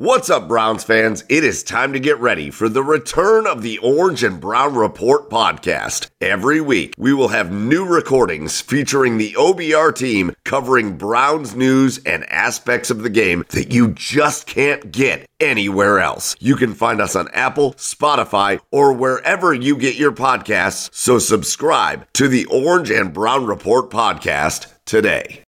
What's up, Browns fans? It is time to get ready for the return of the Orange and Brown Report podcast. Every week, we will have new recordings featuring the OBR team covering Browns news and aspects of the game that you just can't get anywhere else. You can find us on Apple, Spotify, or wherever you get your podcasts, so subscribe to the Orange and Brown Report podcast today.